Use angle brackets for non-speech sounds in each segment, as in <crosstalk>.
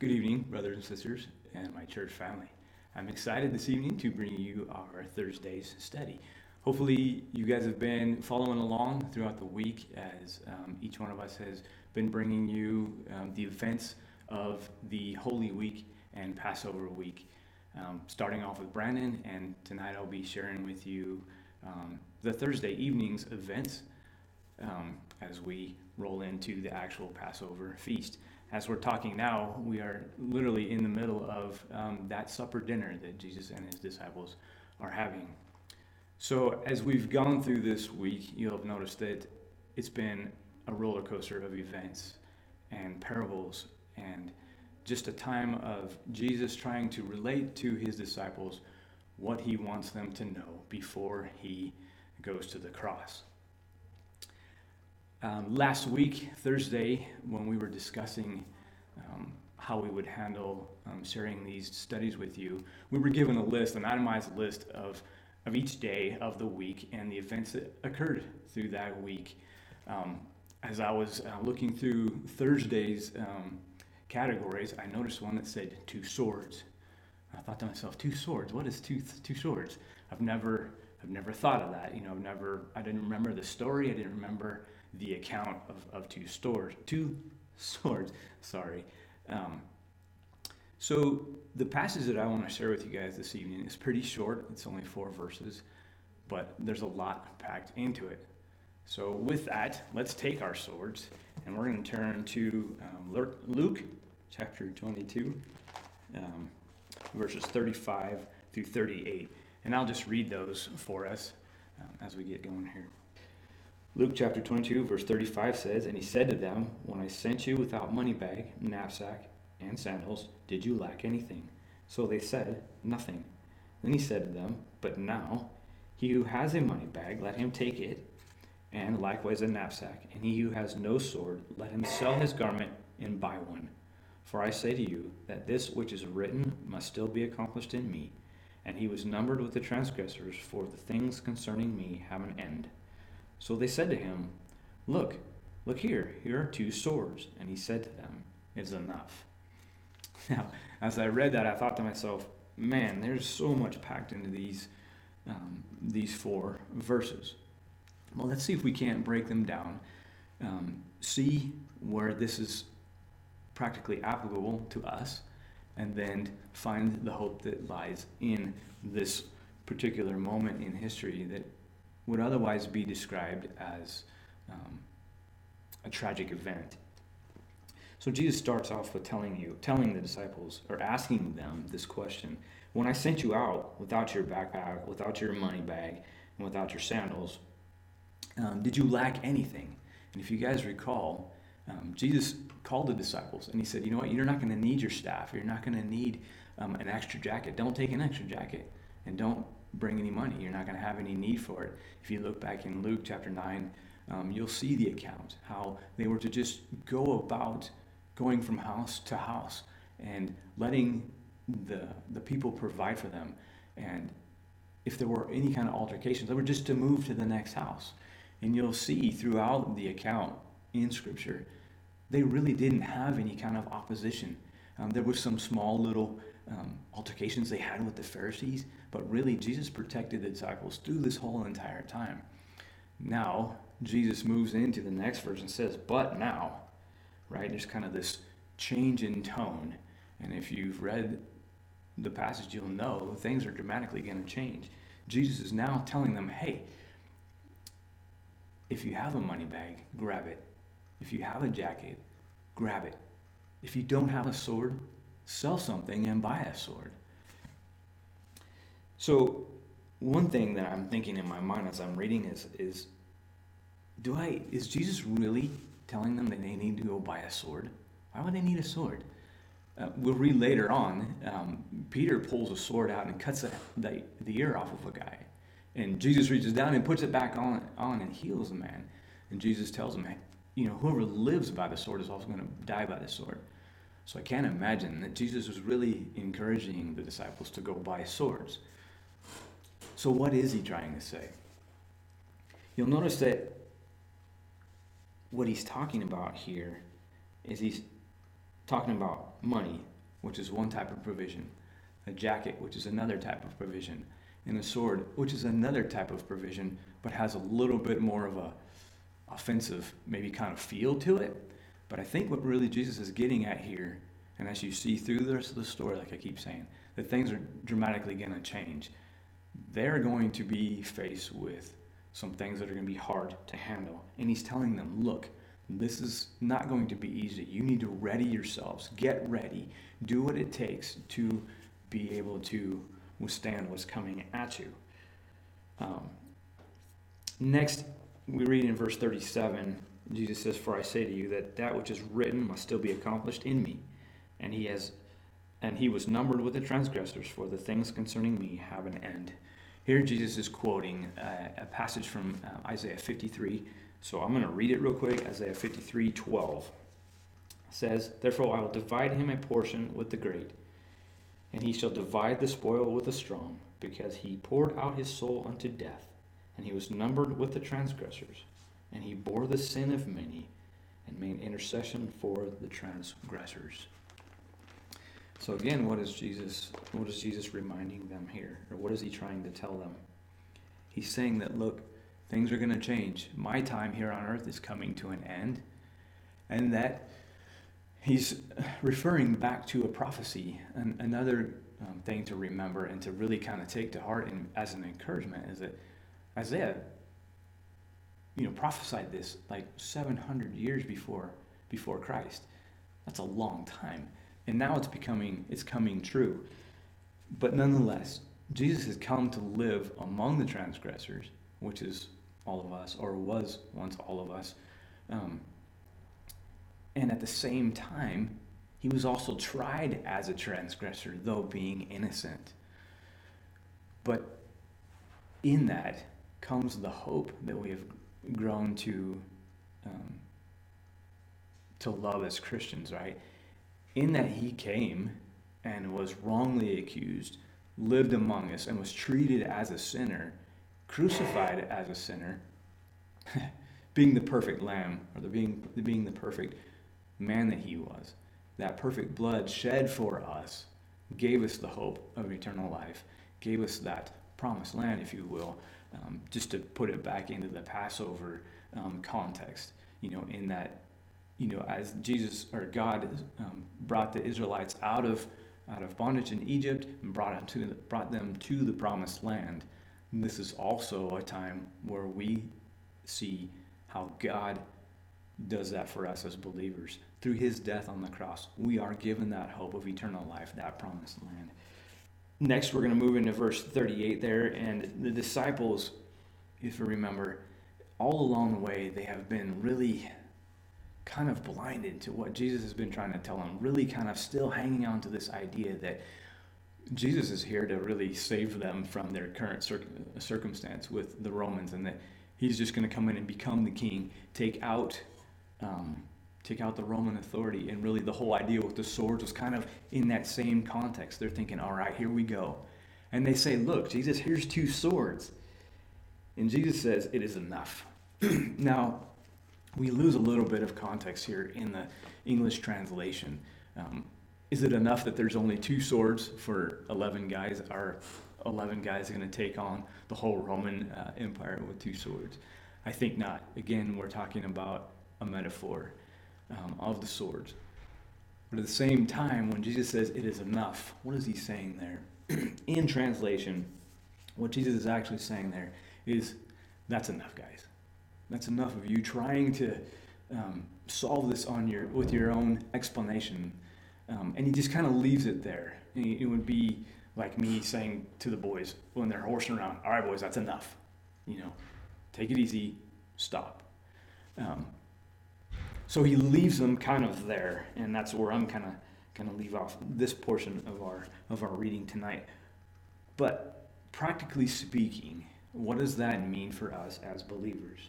Good evening, brothers and sisters, and my church family. I'm excited this evening to bring you our Thursday's study. Hopefully, you guys have been following along throughout the week as um, each one of us has been bringing you um, the events of the Holy Week and Passover week. Um, starting off with Brandon, and tonight I'll be sharing with you um, the Thursday evening's events um, as we roll into the actual Passover feast as we're talking now, we are literally in the middle of um, that supper dinner that Jesus and his disciples are having. So, as we've gone through this week, you'll have noticed that it's been a roller coaster of events and parables and just a time of Jesus trying to relate to his disciples what he wants them to know before he goes to the cross. Um, last week, Thursday, when we were discussing um, how we would handle um, sharing these studies with you, we were given a list, an itemized list of, of each day of the week and the events that occurred through that week. Um, as I was uh, looking through Thursday's um, categories, I noticed one that said two swords. I thought to myself, two swords? What is two, two swords? I've never, I've never thought of that. You know, I've never, I didn't remember the story. I didn't remember the account of, of two swords. Two swords. Sorry. Um, so the passage that I want to share with you guys this evening is pretty short. It's only four verses, but there's a lot packed into it. So with that, let's take our swords and we're going to turn to um, Luke chapter 22, um, verses 35 through 38. And I'll just read those for us um, as we get going here. Luke chapter 22, verse 35 says, And he said to them, When I sent you without money bag, knapsack, and sandals, did you lack anything? So they said, Nothing. Then he said to them, But now, he who has a money bag, let him take it, and likewise a knapsack. And he who has no sword, let him sell his garment and buy one. For I say to you that this which is written must still be accomplished in me. And he was numbered with the transgressors, for the things concerning me have an end. So they said to him, Look, look here, here are two swords. And he said to them, It is enough. <laughs> Now, as I read that, I thought to myself, man, there's so much packed into these, um, these four verses. Well, let's see if we can't break them down, um, see where this is practically applicable to us, and then find the hope that lies in this particular moment in history that would otherwise be described as um, a tragic event. So Jesus starts off with telling you, telling the disciples, or asking them this question When I sent you out without your backpack, without your money bag, and without your sandals, um, did you lack anything? And if you guys recall, um, Jesus called the disciples and he said, You know what? You're not going to need your staff. You're not going to need um, an extra jacket. Don't take an extra jacket. And don't bring any money. You're not going to have any need for it. If you look back in Luke chapter 9, um, you'll see the account how they were to just go about going from house to house and letting the, the people provide for them. And if there were any kind of altercations, they were just to move to the next house. And you'll see throughout the account in Scripture, they really didn't have any kind of opposition. Um, there was some small little um, altercations they had with the Pharisees, but really Jesus protected the disciples through this whole entire time. Now, Jesus moves into the next verse and says, But now, right? There's kind of this change in tone. And if you've read the passage, you'll know things are dramatically going to change. Jesus is now telling them, Hey, if you have a money bag, grab it. If you have a jacket, grab it. If you don't have a sword, sell something and buy a sword. So, one thing that I'm thinking in my mind as I'm reading is, is do I is Jesus really telling them that they need to go buy a sword? Why would they need a sword? Uh, we'll read later on. Um, Peter pulls a sword out and cuts the, the, the ear off of a guy, and Jesus reaches down and puts it back on on and heals the man. And Jesus tells him, you know, whoever lives by the sword is also going to die by the sword. So I can't imagine that Jesus was really encouraging the disciples to go buy swords. So, what is he trying to say? You'll notice that what he's talking about here is he's talking about money, which is one type of provision, a jacket, which is another type of provision, and a sword, which is another type of provision, but has a little bit more of a offensive, maybe kind of feel to it. But I think what really Jesus is getting at here, and as you see through the rest of the story, like I keep saying, that things are dramatically going to change. They're going to be faced with some things that are going to be hard to handle. And he's telling them, look, this is not going to be easy. You need to ready yourselves. Get ready. Do what it takes to be able to withstand what's coming at you. Um, next, we read in verse 37 Jesus says, For I say to you that that which is written must still be accomplished in me. And he has and he was numbered with the transgressors, for the things concerning me have an end. Here, Jesus is quoting a, a passage from uh, Isaiah 53. So I'm going to read it real quick. Isaiah 53 12 says, Therefore I will divide him a portion with the great, and he shall divide the spoil with the strong, because he poured out his soul unto death, and he was numbered with the transgressors, and he bore the sin of many, and made intercession for the transgressors. So again, what is Jesus what is Jesus reminding them here? Or what is he trying to tell them? He's saying that look, things are going to change. My time here on earth is coming to an end. And that he's referring back to a prophecy. And another um, thing to remember and to really kind of take to heart and as an encouragement is that Isaiah, you know, prophesied this like 700 years before before Christ. That's a long time. And now it's becoming it's coming true. But nonetheless jesus has come to live among the transgressors which is all of us or was once all of us. Um, and at the same time he was also tried as a transgressor though being innocent. But in that comes the hope that we have grown to um, to love as christians right in that he came and was wrongly accused, lived among us, and was treated as a sinner, crucified as a sinner, <laughs> being the perfect lamb, or the being, the being the perfect man that he was. That perfect blood shed for us gave us the hope of eternal life, gave us that promised land, if you will, um, just to put it back into the Passover um, context, you know, in that you know, as Jesus or God um, brought the Israelites out of out of bondage in Egypt and brought them to brought them to the promised land. And this is also a time where we see how God does that for us as believers. Through his death on the cross, we are given that hope of eternal life, that promised land. Next, we're going to move into verse 38 there. And the disciples, if you remember, all along the way, they have been really kind of blinded to what Jesus has been trying to tell them, really kind of still hanging on to this idea that Jesus is here to really save them from their current circumstance with the Romans, and that he's just going to come in and become the king, take out, um, take out the Roman authority, and really the whole idea with the swords was kind of in that same context. They're thinking, "All right, here we go," and they say, "Look, Jesus, here's two swords," and Jesus says, "It is enough." <clears throat> now, we lose a little bit of context here in the English translation. Um, is it enough that there's only two swords for 11 guys? Are 11 guys going to take on the whole Roman uh, Empire with two swords? I think not. Again, we're talking about a metaphor um, of the swords. But at the same time, when Jesus says it is enough, what is he saying there? <clears throat> in translation, what Jesus is actually saying there is that's enough, guys. That's enough of you trying to um, solve this on your with your own explanation, um, and he just kind of leaves it there. It would be like me saying to the boys when they're horsing around, "All right, boys, that's enough. You know, take it easy, stop." Um, so he leaves them kind of there, and that's where I'm kind of going to leave off this portion of our of our reading tonight. But practically speaking, what does that mean for us as believers?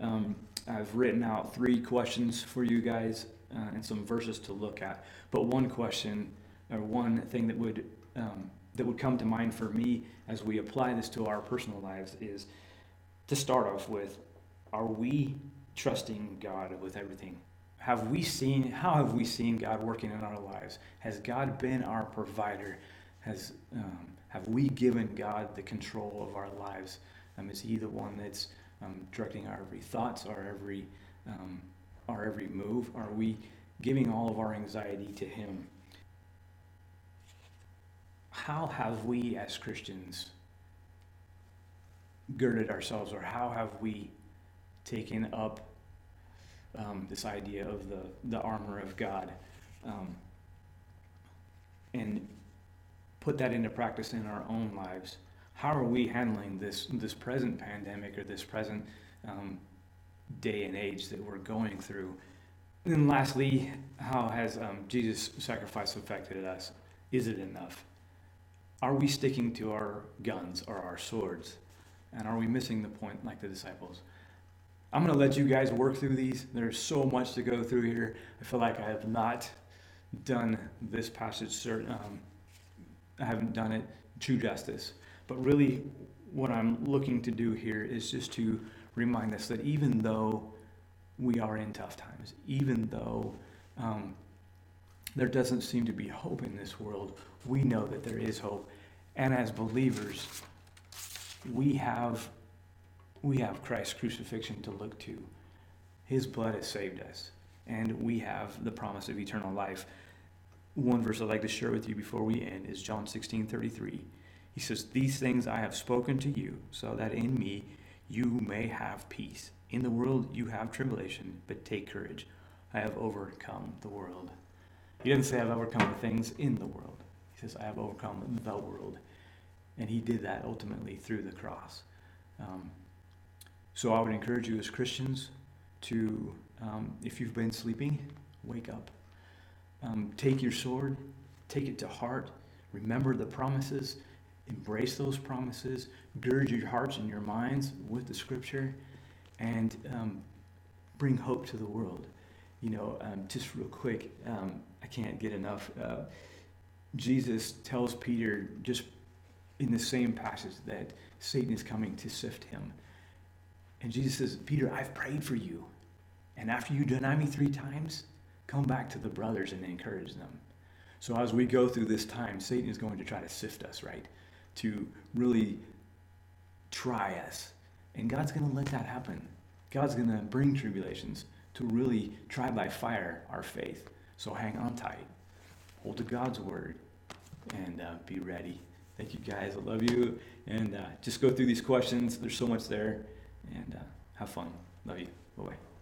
Um, I've written out three questions for you guys uh, and some verses to look at. But one question or one thing that would um, that would come to mind for me as we apply this to our personal lives is to start off with: Are we trusting God with everything? Have we seen, how have we seen God working in our lives? Has God been our provider? Has, um, have we given God the control of our lives? Um, is He the one that's um, directing our every thoughts, our every, um, our every move? Are we giving all of our anxiety to Him? How have we as Christians girded ourselves, or how have we taken up um, this idea of the, the armor of God um, and put that into practice in our own lives? How are we handling this, this present pandemic or this present um, day and age that we're going through? And lastly, how has um, Jesus' sacrifice affected us? Is it enough? Are we sticking to our guns or our swords? And are we missing the point like the disciples? I'm going to let you guys work through these. There's so much to go through here. I feel like I have not done this passage, um, I haven't done it true justice. But really, what I'm looking to do here is just to remind us that even though we are in tough times, even though um, there doesn't seem to be hope in this world, we know that there is hope. And as believers, we have we have Christ's crucifixion to look to. His blood has saved us, and we have the promise of eternal life. One verse I'd like to share with you before we end is John 16 33. He says, These things I have spoken to you, so that in me you may have peace. In the world you have tribulation, but take courage. I have overcome the world. He didn't say I've overcome the things in the world. He says, I have overcome the world. And he did that ultimately through the cross. Um, so I would encourage you as Christians to, um, if you've been sleeping, wake up. Um, take your sword, take it to heart, remember the promises, embrace those promises, gird your hearts and your minds with the scripture, and um, bring hope to the world. You know, um, just real quick, um, I can't get enough. Uh, Jesus tells Peter just in the same passage that Satan is coming to sift him. And Jesus says, Peter, I've prayed for you. And after you deny me three times, come back to the brothers and encourage them. So as we go through this time, Satan is going to try to sift us, right? To really try us. And God's going to let that happen. God's going to bring tribulations to really try by fire our faith. So hang on tight. Hold to God's word and uh, be ready. Thank you guys. I love you. And uh, just go through these questions. There's so much there. And uh, have fun. Love you. Bye bye.